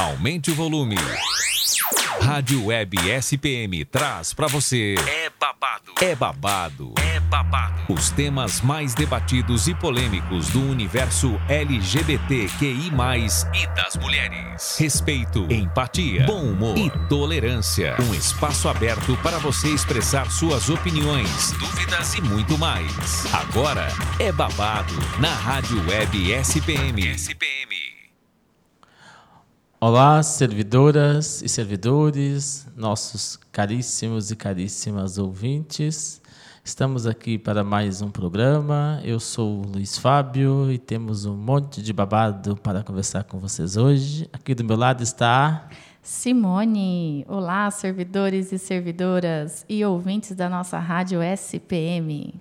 Aumente o volume. Rádio Web SPM traz para você. É babado. É babado. É babado. Os temas mais debatidos e polêmicos do universo LGBTQI, e das mulheres. Respeito, empatia, bom humor e tolerância. Um espaço aberto para você expressar suas opiniões, dúvidas e muito mais. Agora é babado na Rádio Web SPM. SPM. Olá, servidoras e servidores, nossos caríssimos e caríssimas ouvintes. Estamos aqui para mais um programa. Eu sou o Luiz Fábio e temos um monte de babado para conversar com vocês hoje. Aqui do meu lado está Simone. Olá, servidores e servidoras e ouvintes da nossa rádio SPM.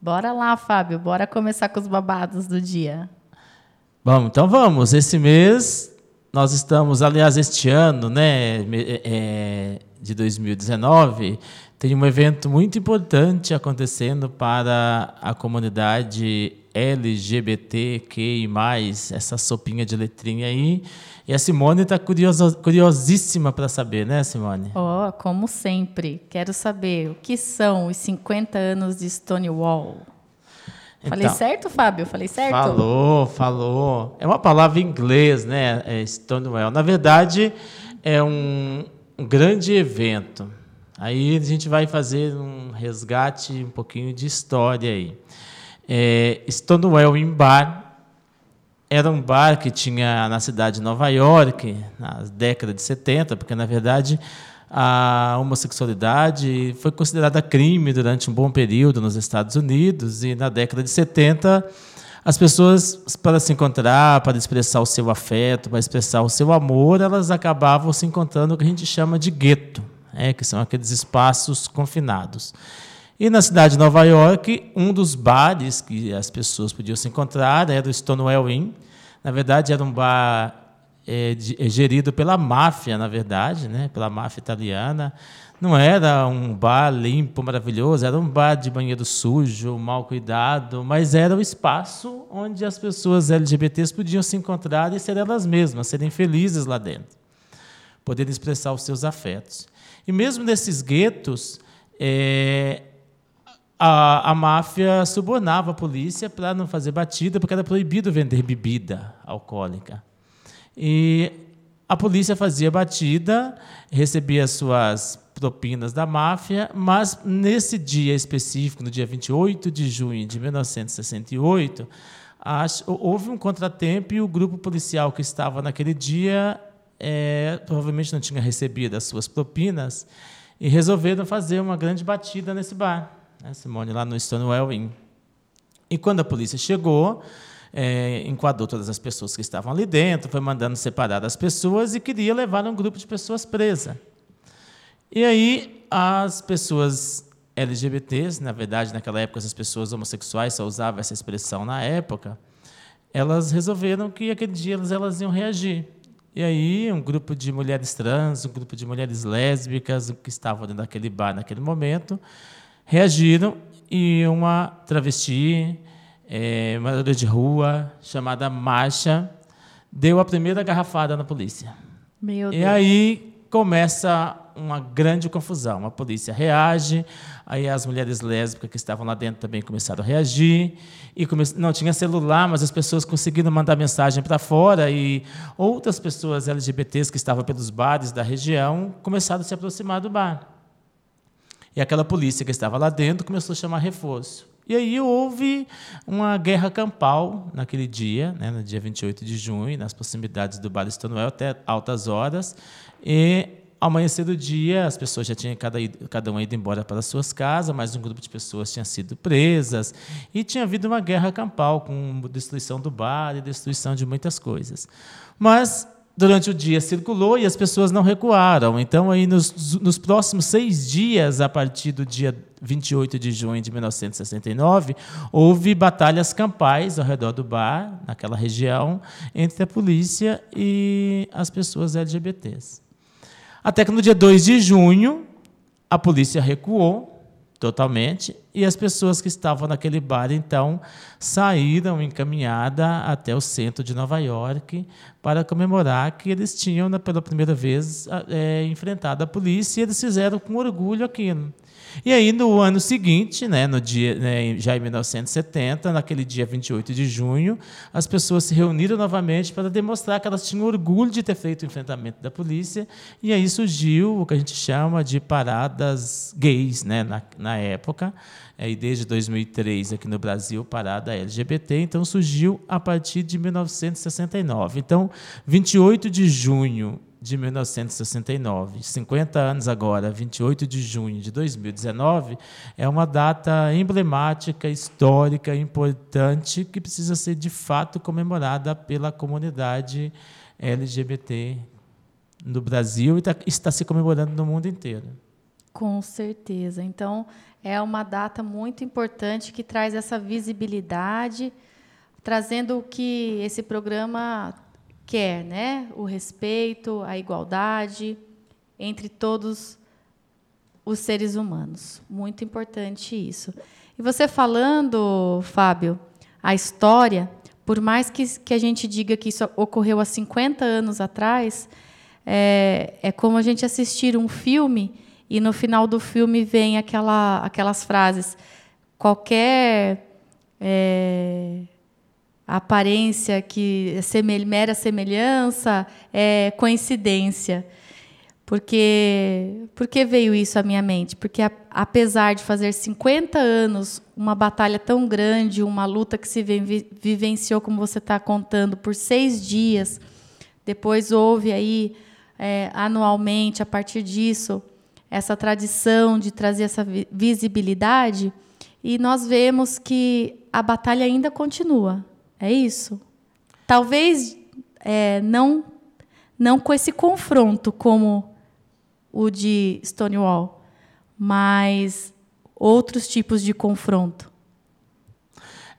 Bora lá, Fábio, bora começar com os babados do dia. Vamos, então vamos. Esse mês nós estamos, aliás, este ano, né, é, de 2019, tem um evento muito importante acontecendo para a comunidade LGBTQI+, essa sopinha de letrinha aí. E a Simone está curiosíssima para saber, né, Simone? Oh, como sempre. Quero saber o que são os 50 anos de Stonewall. Falei então, certo, Fábio? Falei certo? Falou, falou. É uma palavra em inglês, né? É Stonewall. Na verdade, é um, um grande evento. Aí a gente vai fazer um resgate, um pouquinho de história aí. É, Stonewall em Bar era um bar que tinha na cidade de Nova York, na década de 70, porque, na verdade, a homossexualidade foi considerada crime durante um bom período nos Estados Unidos e na década de 70 as pessoas para se encontrar, para expressar o seu afeto, para expressar o seu amor, elas acabavam se encontrando no que a gente chama de gueto, é, que são aqueles espaços confinados. E na cidade de Nova York, um dos bares que as pessoas podiam se encontrar era o Stonewall Inn. Na verdade, era um bar é, é, gerido pela máfia, na verdade, né? pela máfia italiana. Não era um bar limpo, maravilhoso, era um bar de banheiro sujo, mal cuidado, mas era o espaço onde as pessoas LGBTs podiam se encontrar e ser elas mesmas, serem felizes lá dentro, poderem expressar os seus afetos. E mesmo nesses guetos, é, a, a máfia subornava a polícia para não fazer batida, porque era proibido vender bebida alcoólica. E a polícia fazia batida, recebia suas propinas da máfia, mas nesse dia específico, no dia 28 de junho de 1968, houve um contratempo e o grupo policial que estava naquele dia é, provavelmente não tinha recebido as suas propinas e resolveram fazer uma grande batida nesse bar, né, Simone, lá no Stonewall Inn. E quando a polícia chegou, é, enquadrou todas as pessoas que estavam ali dentro, foi mandando separar as pessoas e queria levar um grupo de pessoas presa. E aí as pessoas LGBTs, na verdade, naquela época, as pessoas homossexuais só usavam essa expressão na época, elas resolveram que aquele dia elas, elas iam reagir. E aí, um grupo de mulheres trans, um grupo de mulheres lésbicas que estavam dentro daquele bar naquele momento, reagiram e uma travesti é, moradora de rua, chamada Marcha, deu a primeira garrafada na polícia. Meu e aí começa uma grande confusão. A polícia reage, aí as mulheres lésbicas que estavam lá dentro também começaram a reagir. E come... Não tinha celular, mas as pessoas conseguiram mandar mensagem para fora e outras pessoas LGBTs que estavam pelos bares da região começaram a se aproximar do bar. E aquela polícia que estava lá dentro começou a chamar reforço. E aí houve uma guerra campal naquele dia, né, no dia 28 de junho, nas proximidades do Bar Estanuel, até altas horas. E ao amanhecer do dia, as pessoas já tinham cada, cada uma ido embora para suas casas, mas um grupo de pessoas tinha sido presas. E tinha havido uma guerra campal, com destruição do bar e destruição de muitas coisas. Mas durante o dia circulou e as pessoas não recuaram. Então, aí nos, nos, próximos seis dias, a partir do dia 28 de junho de 1969, houve batalhas campais ao redor do bar, naquela região, entre a polícia e as pessoas LGBTs. Até que no dia 2 de junho, a polícia recuou totalmente, e as pessoas que estavam naquele bar então saíram encaminhada até o centro de Nova York para comemorar que eles tinham pela primeira vez é, enfrentado a polícia e eles fizeram com orgulho aquilo. E aí, no ano seguinte, né, no dia, né, já em 1970, naquele dia 28 de junho, as pessoas se reuniram novamente para demonstrar que elas tinham orgulho de ter feito o enfrentamento da polícia. E aí surgiu o que a gente chama de paradas gays né, na, na época. E desde 2003, aqui no Brasil, parada LGBT. Então, surgiu a partir de 1969. Então, 28 de junho de 1969, 50 anos agora, 28 de junho de 2019, é uma data emblemática, histórica, importante, que precisa ser de fato comemorada pela comunidade LGBT no Brasil e tá, está se comemorando no mundo inteiro. Com certeza. Então, é uma data muito importante que traz essa visibilidade, trazendo o que esse programa quer, né? O respeito, a igualdade entre todos os seres humanos. Muito importante isso. E você falando, Fábio, a história, por mais que, que a gente diga que isso ocorreu há 50 anos atrás, é, é como a gente assistir um filme e no final do filme vem aquela, aquelas frases. Qualquer. É, aparência que é mera semelhança é coincidência. Porque, porque veio isso à minha mente? Porque, a, apesar de fazer 50 anos, uma batalha tão grande, uma luta que se vi, vivenciou, como você está contando, por seis dias, depois houve aí, é, anualmente, a partir disso, essa tradição de trazer essa visibilidade, e nós vemos que a batalha ainda continua. É isso? Talvez é, não, não com esse confronto como o de Stonewall, mas outros tipos de confronto.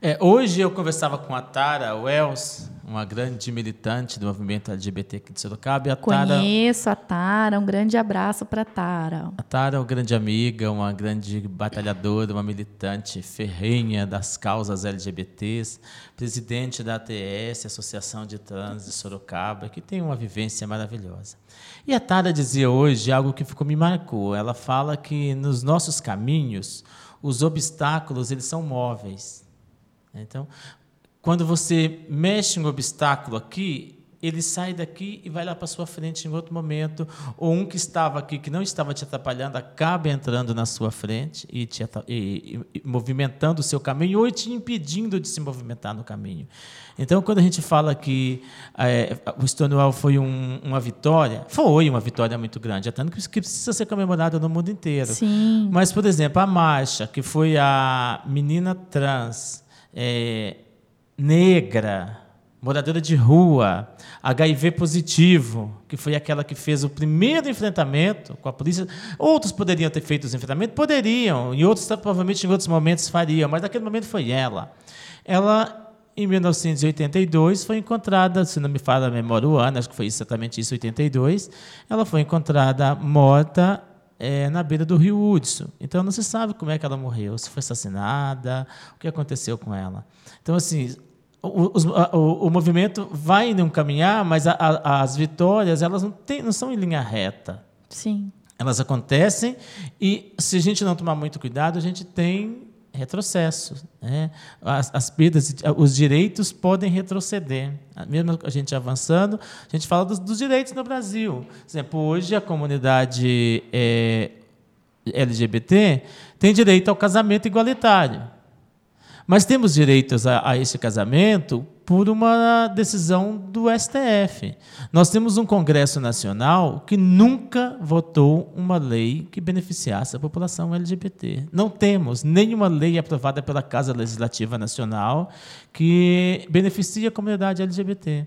É, hoje eu conversava com a Tara Wells, uma grande militante do movimento LGBT aqui de Sorocaba. E a Conheço Tara, a Tara, um grande abraço para a Tara. A Tara é uma grande amiga, uma grande batalhadora, uma militante ferrenha das causas LGBTs, presidente da ATS, Associação de Trans de Sorocaba, que tem uma vivência maravilhosa. E a Tara dizia hoje algo que ficou me marcou. Ela fala que nos nossos caminhos os obstáculos eles são móveis. Então, quando você mexe um obstáculo aqui, ele sai daqui e vai lá para sua frente em outro momento, ou um que estava aqui que não estava te atrapalhando acaba entrando na sua frente e, te, e, e, movimentando o seu caminho ou te impedindo de se movimentar no caminho. Então, quando a gente fala que é, o Stonewall foi um, uma vitória, foi uma vitória muito grande, é tanto que precisa ser comemorada no mundo inteiro. Sim. Mas, por exemplo, a marcha, que foi a menina trans. É, negra, moradora de rua, HIV positivo, que foi aquela que fez o primeiro enfrentamento com a polícia. Outros poderiam ter feito os enfrentamentos? Poderiam, e outros provavelmente em outros momentos fariam, mas naquele momento foi ela. Ela, em 1982, foi encontrada, se não me fala a memória o ano, acho que foi exatamente isso, 82, ela foi encontrada morta é, na beira do rio Hudson. Então não se sabe como é que ela morreu, se foi assassinada, o que aconteceu com ela. Então, assim, o, o, o, movimento vai em um caminhar, mas a, a, as vitórias elas não, tem, não são em linha reta. Sim. Elas acontecem e, se a gente não tomar muito cuidado, a gente tem retrocesso. Né? As, as perdas, os direitos podem retroceder. Mesmo a gente avançando, a gente fala dos, dos direitos no Brasil. Por exemplo, hoje a comunidade é, LGBT tem direito ao casamento igualitário. Mas temos direitos a, a esse casamento por uma decisão do STF. Nós temos um Congresso Nacional que nunca votou uma lei que beneficiasse a população LGBT. Não temos nenhuma lei aprovada pela Casa Legislativa Nacional que beneficie a comunidade LGBT.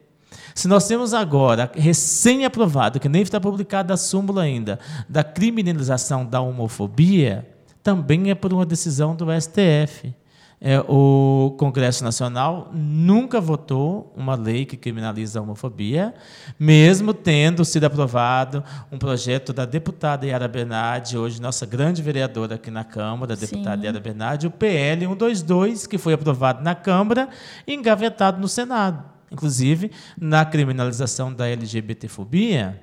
Se nós temos agora, recém-aprovado, que nem está publicada a súmula ainda, da criminalização da homofobia, também é por uma decisão do STF. É, o Congresso Nacional nunca votou uma lei que criminaliza a homofobia, mesmo tendo sido aprovado um projeto da deputada Yara Bernardi, hoje nossa grande vereadora aqui na Câmara, a deputada Sim. Yara Bernardi, o PL 122, que foi aprovado na Câmara e engavetado no Senado. Inclusive, na criminalização da LGBTfobia,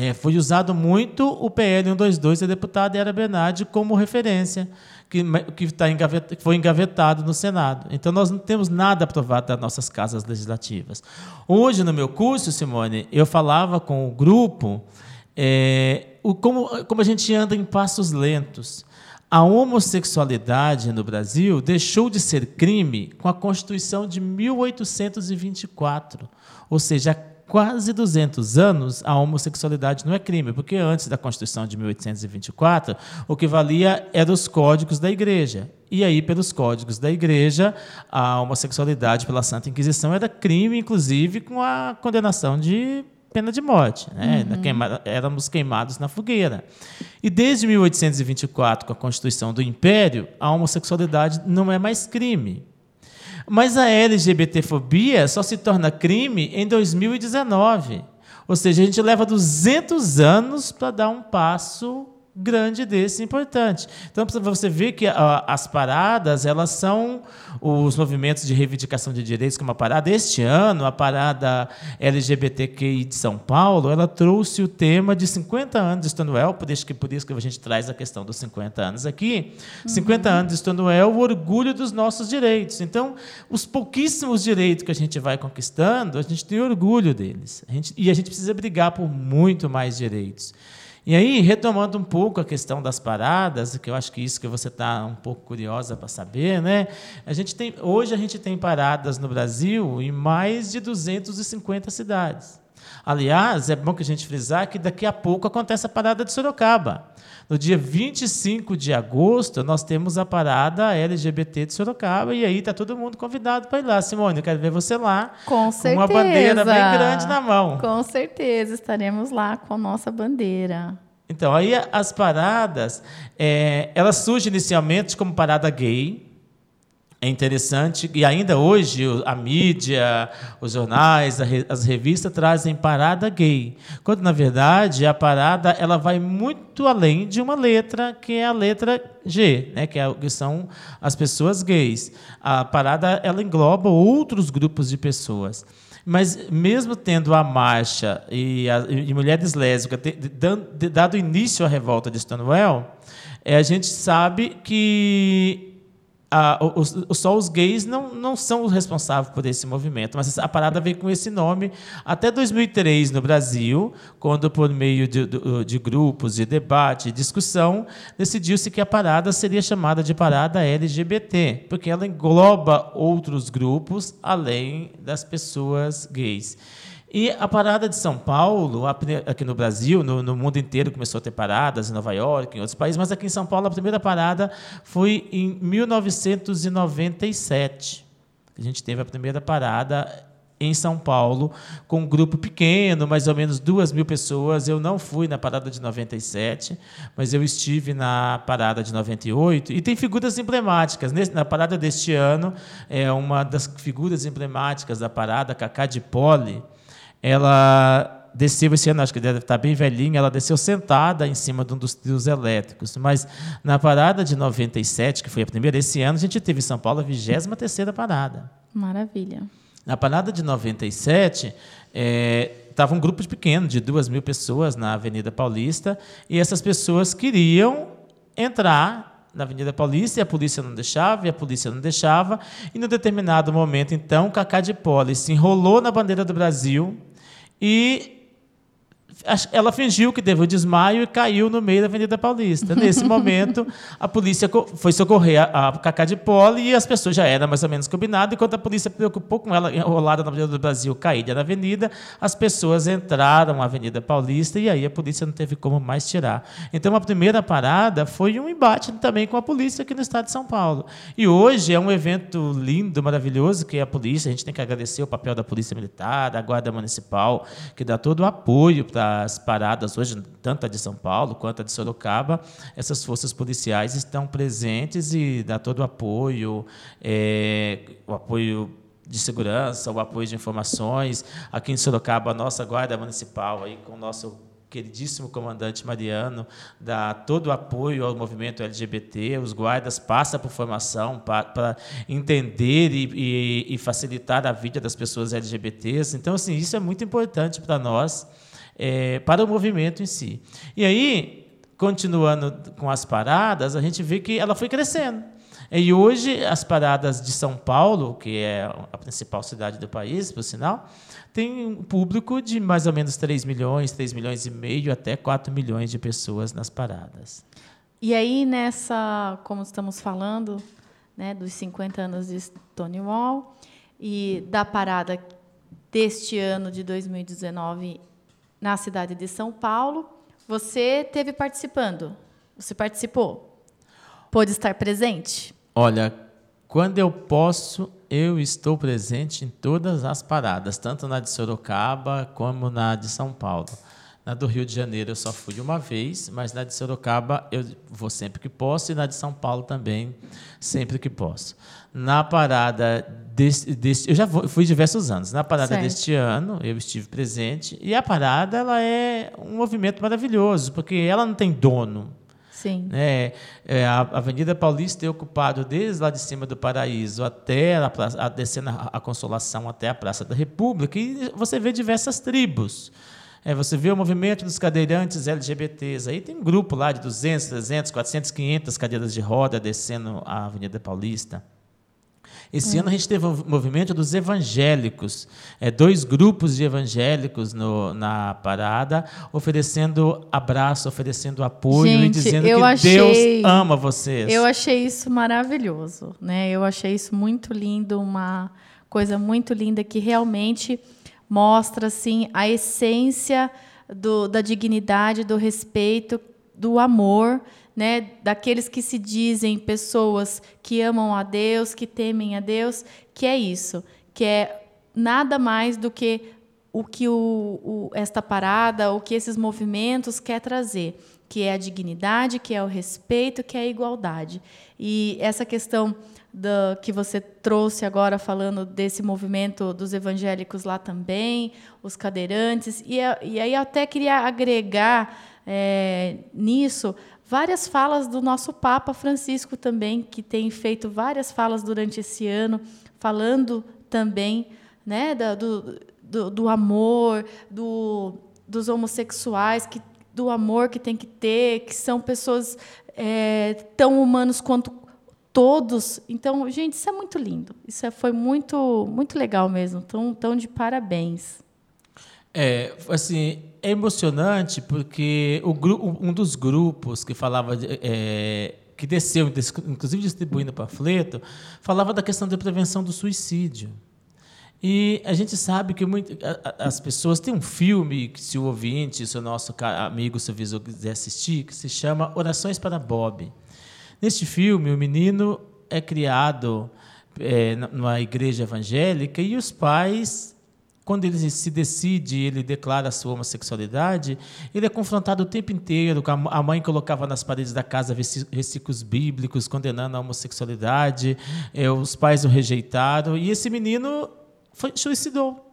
é, foi usado muito o PL 122 da deputada Yara Bernardi como referência que, que, tá engavet, que foi engavetado no Senado. Então, nós não temos nada aprovado das nossas casas legislativas. Hoje, no meu curso, Simone, eu falava com o grupo é, o, como, como a gente anda em passos lentos. A homossexualidade no Brasil deixou de ser crime com a Constituição de 1824. Ou seja, quase 200 anos, a homossexualidade não é crime, porque antes da Constituição de 1824, o que valia eram os códigos da Igreja. E aí, pelos códigos da Igreja, a homossexualidade pela Santa Inquisição era crime, inclusive com a condenação de pena de morte. Né? Uhum. Queima, éramos queimados na fogueira. E desde 1824, com a Constituição do Império, a homossexualidade não é mais crime. Mas a LGBTfobia só se torna crime em 2019. Ou seja, a gente leva 200 anos para dar um passo grande desse importante. Então, você ver que a, as paradas, elas são os movimentos de reivindicação de direitos, como a parada este ano, a parada LGBTQI de São Paulo, ela trouxe o tema de 50 anos de Stonewall, por isso que, por isso que a gente traz a questão dos 50 anos aqui. Uhum. 50 anos de Stonewall, o orgulho dos nossos direitos. Então, os pouquíssimos direitos que a gente vai conquistando, a gente tem orgulho deles. A gente, e a gente precisa brigar por muito mais direitos. E aí, retomando um pouco a questão das paradas, que eu acho que isso que você está um pouco curiosa para saber, né? A gente tem, hoje a gente tem paradas no Brasil em mais de 250 cidades. Aliás, é bom que a gente frisar que daqui a pouco acontece a parada de Sorocaba. No dia 25 de agosto, nós temos a parada LGBT de Sorocaba, e aí está todo mundo convidado para ir lá. Simone, eu quero ver você lá. Com certeza. Com uma bandeira bem grande na mão. Com certeza, estaremos lá com a nossa bandeira. Então, aí as paradas, é, elas surgem inicialmente como parada gay, é interessante e ainda hoje a mídia, os jornais, as revistas trazem parada gay, quando na verdade a parada ela vai muito além de uma letra que é a letra G, né, que, é, que são as pessoas gays. A parada ela engloba outros grupos de pessoas. Mas mesmo tendo a marcha e, a, e mulheres lésbicas dado início à revolta de Stonewall, é, a gente sabe que ah, os, só os gays não, não são os responsáveis por esse movimento, mas a parada veio com esse nome até 2003 no Brasil, quando, por meio de, de, grupos de debate discussão, decidiu-se que a parada seria chamada de parada LGBT, porque ela engloba outros grupos além das pessoas gays. E a parada de São Paulo, aqui no Brasil, no, no, mundo inteiro começou a ter paradas, em Nova York, em outros países, mas aqui em São Paulo a primeira parada foi em 1997. A gente teve a primeira parada em São Paulo, com um grupo pequeno, mais ou menos duas mil pessoas. Eu não fui na parada de 97, mas eu estive na parada de 98. E tem figuras emblemáticas. Na parada deste ano, é uma das figuras emblemáticas da parada, Cacá de Poli, ela desceu esse ano, acho que deve estar bem velhinha, ela desceu sentada em cima de um dos trios elétricos. Mas na parada de 97, que foi a primeira, esse ano a gente teve em São Paulo a 23 terceira parada. Maravilha. Na parada de 97, estava é, um grupo pequeno, de duas mil pessoas na Avenida Paulista, e essas pessoas queriam entrar na Avenida Paulista e a polícia não deixava, e a polícia não deixava, e, num determinado momento, então, Cacá de Poli se enrolou na bandeira do Brasil, e ela fingiu que teve o desmaio e caiu no meio da Avenida Paulista. Nesse momento, a polícia foi socorrer a, a Cacá de Poli e as pessoas já eram mais ou menos combinado. Enquanto a polícia preocupou com ela enrolada na Avenida do Brasil, caída na avenida, as pessoas entraram na Avenida Paulista e aí a polícia não teve como mais tirar. Então, a primeira parada foi um embate também com a polícia aqui no estado de São Paulo. E hoje é um evento lindo, maravilhoso, que é a polícia. A gente tem que agradecer o papel da Polícia Militar, da Guarda Municipal, que dá todo o apoio para das paradas hoje, tanto a de São Paulo quanto a de Sorocaba, essas forças policiais estão presentes e dá todo o apoio, é, o apoio de segurança, o apoio de informações. Aqui em Sorocaba, a nossa guarda municipal, aí com o nosso queridíssimo comandante Mariano, dá todo o apoio ao movimento LGBT, os guardas passam por formação para entender e, e, e, facilitar a vida das pessoas LGBTs. Então, assim, isso é muito importante para nós, é, para o movimento em si. E aí, continuando com as paradas, a gente vê que ela foi crescendo. E hoje, as paradas de São Paulo, que é a principal cidade do país, por sinal, tem um público de mais ou menos 3 milhões, 3 milhões e meio, até 4 milhões de pessoas nas paradas. E aí, nessa, como estamos falando, né, dos 50 anos de Stonewall e da parada deste ano de 2019 na cidade de São Paulo, você teve participando? Você participou? Pôde estar presente? Olha, quando eu posso, eu estou presente em todas as paradas, tanto na de Sorocaba como na de São Paulo. Na do Rio de Janeiro eu só fui uma vez, mas na de Sorocaba eu vou sempre que posso e na de São Paulo também sempre que posso. Na parada deste, deste eu já fui diversos anos. Na parada certo. deste ano eu estive presente e a parada ela é um movimento maravilhoso porque ela não tem dono. Sim. É, é, a Avenida Paulista é ocupado desde lá de cima do Paraíso até a, praça, a descendo a, a Consolação até a Praça da República e você vê diversas tribos. É, você vê o movimento dos cadeirantes LGBTs. Aí tem um grupo lá de 200, 300, 400, 500 cadeiras de roda descendo a Avenida Paulista. Esse hum. ano a gente teve o movimento dos evangélicos, é, dois grupos de evangélicos no, na parada, oferecendo abraço, oferecendo apoio gente, e dizendo que achei, Deus ama vocês. Eu achei isso maravilhoso, né? Eu achei isso muito lindo, uma coisa muito linda que realmente mostra assim a essência do, da dignidade, do respeito, do amor né, daqueles que se dizem pessoas que amam a Deus, que temem a Deus, que é isso, que é nada mais do que o que o, o, esta parada, o que esses movimentos quer trazer, que é a dignidade, que é o respeito, que é a igualdade. E essa questão do, que você trouxe agora falando desse movimento dos evangélicos lá também, os cadeirantes, e, e aí até queria agregar é, nisso várias falas do nosso Papa Francisco também, que tem feito várias falas durante esse ano, falando também né, do, do, do amor, do, dos homossexuais, que, do amor que tem que ter, que são pessoas é, tão humanos quanto todos. Então, gente, isso é muito lindo. Isso é, foi muito, muito legal mesmo. Tão, tão de parabéns. É, assim, é emocionante porque o um dos grupos que falava de, é, que desceu, inclusive distribuindo panfleto, falava da questão da prevenção do suicídio. E a gente sabe que muito, as pessoas têm um filme que se o ouvinte, se o nosso amigo se visor quiser assistir, que se chama Orações para Bob. Neste filme, o menino é criado é, numa igreja evangélica e os pais quando ele se decide, ele declara a sua homossexualidade, ele é confrontado o tempo inteiro. A mãe colocava nas paredes da casa versículos bíblicos condenando a homossexualidade, eh, os pais o rejeitaram, e esse menino foi, suicidou.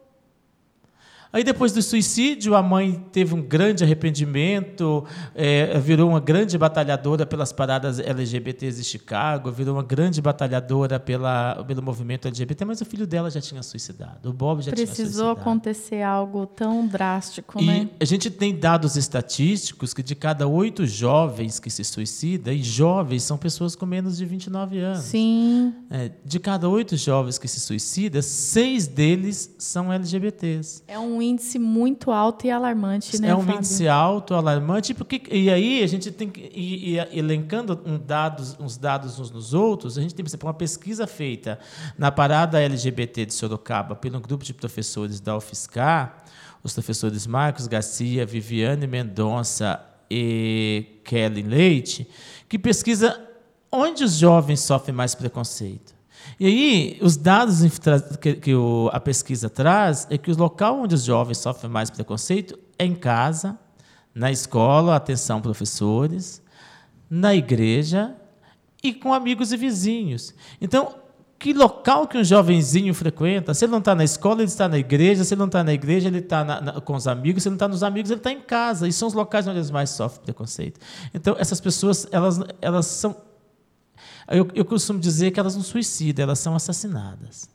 Aí, depois do suicídio, a mãe teve um grande arrependimento, é, virou uma grande batalhadora pelas paradas LGBTs de Chicago, virou uma grande batalhadora pela, pelo movimento LGBT, mas o filho dela já tinha suicidado. O Bob já Precisou tinha suicidado. acontecer algo tão drástico, e né? A gente tem dados estatísticos que de cada oito jovens que se suicidam, e jovens são pessoas com menos de 29 anos. Sim. É, de cada oito jovens que se suicidam, seis deles são LGBTs. É um índice muito alto e alarmante, né? É um Fábio? índice alto, alarmante, porque e aí a gente tem que ir, ir elencando um dados, uns dados uns nos outros. A gente tem, por exemplo, uma pesquisa feita na parada LGBT de Sorocaba pelo grupo de professores da UFSCar, os professores Marcos Garcia, Viviane Mendonça e Kelly Leite, que pesquisa onde os jovens sofrem mais preconceito. E aí, os dados que, que a pesquisa traz é que o local onde os jovens sofrem mais preconceito é em casa, na escola, atenção professores, na igreja e com amigos e vizinhos. Então, que local que um jovenzinho frequenta? Se ele não está na escola, ele está na igreja. Se ele não está na igreja, ele está com os amigos. Se ele não está nos amigos, ele está em casa. E são os locais onde eles mais sofrem preconceito. Então, essas pessoas, elas, elas são. Eu, eu costumo dizer que elas não suicidam, elas são assassinadas.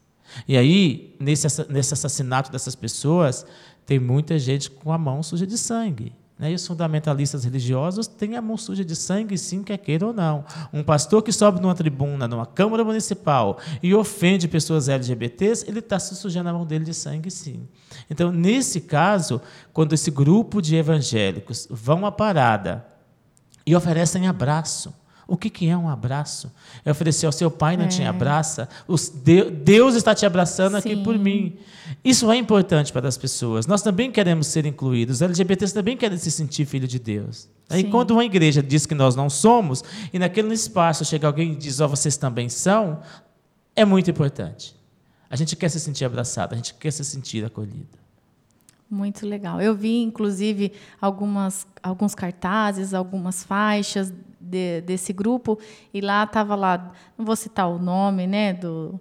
E aí, nesse, nesse assassinato dessas pessoas, tem muita gente com a mão suja de sangue. Né? E os fundamentalistas religiosos têm a mão suja de sangue, sim, quer queira ou não. Um pastor que sobe numa tribuna, numa Câmara Municipal, e ofende pessoas LGBTs, ele está se sujando a mão dele de sangue, sim. Então, nesse caso, quando esse grupo de evangélicos vão à parada e oferecem abraço, o que, que é um abraço? É oferecer ao seu pai não é. te abraça. Deus está te abraçando Sim. aqui por mim. Isso é importante para as pessoas. Nós também queremos ser incluídos. Os LGBTs também querem se sentir filho de Deus. Aí, quando uma igreja diz que nós não somos, e naquele espaço chega alguém e diz, ó, oh, vocês também são, é muito importante. A gente quer se sentir abraçado, a gente quer se sentir acolhido. Muito legal. Eu vi, inclusive, algumas, alguns cartazes, algumas faixas de, desse grupo, e lá estava lá, não vou citar o nome né, do,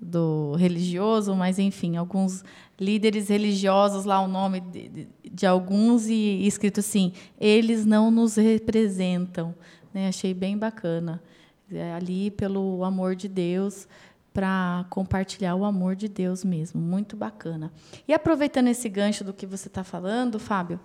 do religioso, mas enfim, alguns líderes religiosos lá, o nome de, de, de alguns, e, e, escrito assim: eles não nos representam. Né? Achei bem bacana. É, ali, pelo amor de Deus, para compartilhar o amor de Deus mesmo. Muito bacana. E aproveitando esse gancho do que você está falando, Fábio,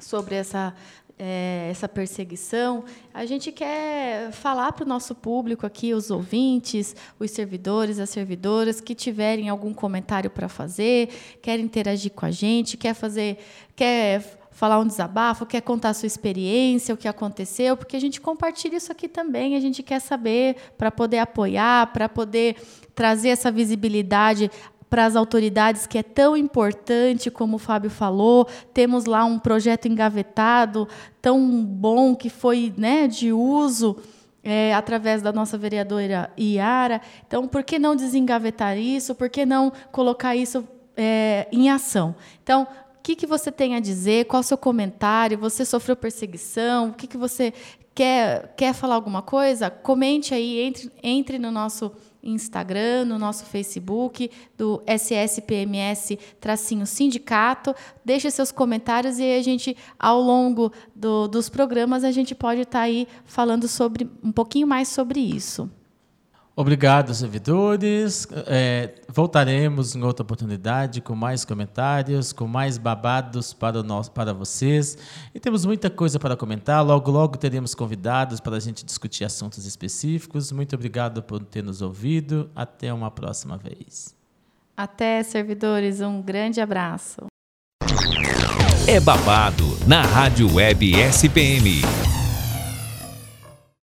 sobre essa é, essa perseguição, a gente quer falar para o nosso público aqui, os ouvintes, os servidores, as servidoras, que tiverem algum comentário para fazer, querem interagir com a gente, quer fazer, quer falar um desabafo, quer contar a sua experiência, o que aconteceu, porque a gente compartilha isso aqui também, a gente quer saber para poder apoiar, para poder trazer essa visibilidade para as autoridades que é tão importante, como o Fábio falou. Temos lá um projeto engavetado tão bom que foi né, de uso é, através da nossa vereadora Iara. Então, por que não desengavetar isso? Por que não colocar isso é, em ação? Então, que, que você tem a dizer? Qual o seu comentário? Você sofreu perseguição? O que, que você quer, quer falar alguma coisa? Comente aí, entre, entre no nosso Instagram, no nosso Facebook, do SSPMS tracinho sindicato. Deixe seus comentários e a gente, ao longo do, dos programas, a gente pode estar tá aí falando sobre um pouquinho mais sobre isso. Obrigado, servidores. É, voltaremos em outra oportunidade com mais comentários, com mais babados para, nós, para vocês. E temos muita coisa para comentar. Logo, logo teremos convidados para a gente discutir assuntos específicos. Muito obrigado por ter nos ouvido. Até uma próxima vez. Até, servidores. Um grande abraço. É babado na Rádio Web SPM.